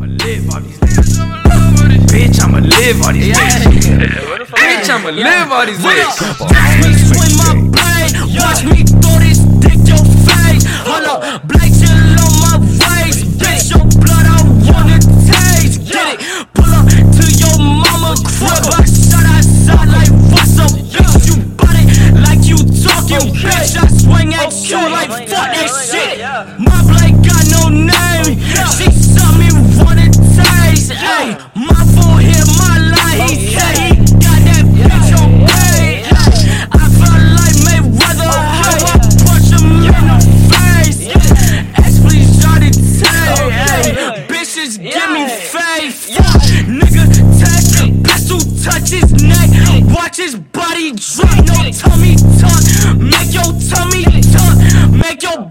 I'ma live all these days. Bitch, I'ma live all these days. Bitch, I'ma live all these days. Watch me swing my blade. Watch me throw this dick your face. Hold up, black chill on my waist. Bitch, your blood I wanna taste. Get it? Pull up to your mama crib. I shot outside like what's up, bitch? You bought it like you talking, bitch. I swing at you like fuck that shit. My blade Ayy, bitches give me faith. Nigga test, pistol touch his neck. Watch his body drop. No tummy tuck. Make your tummy tuck. Make your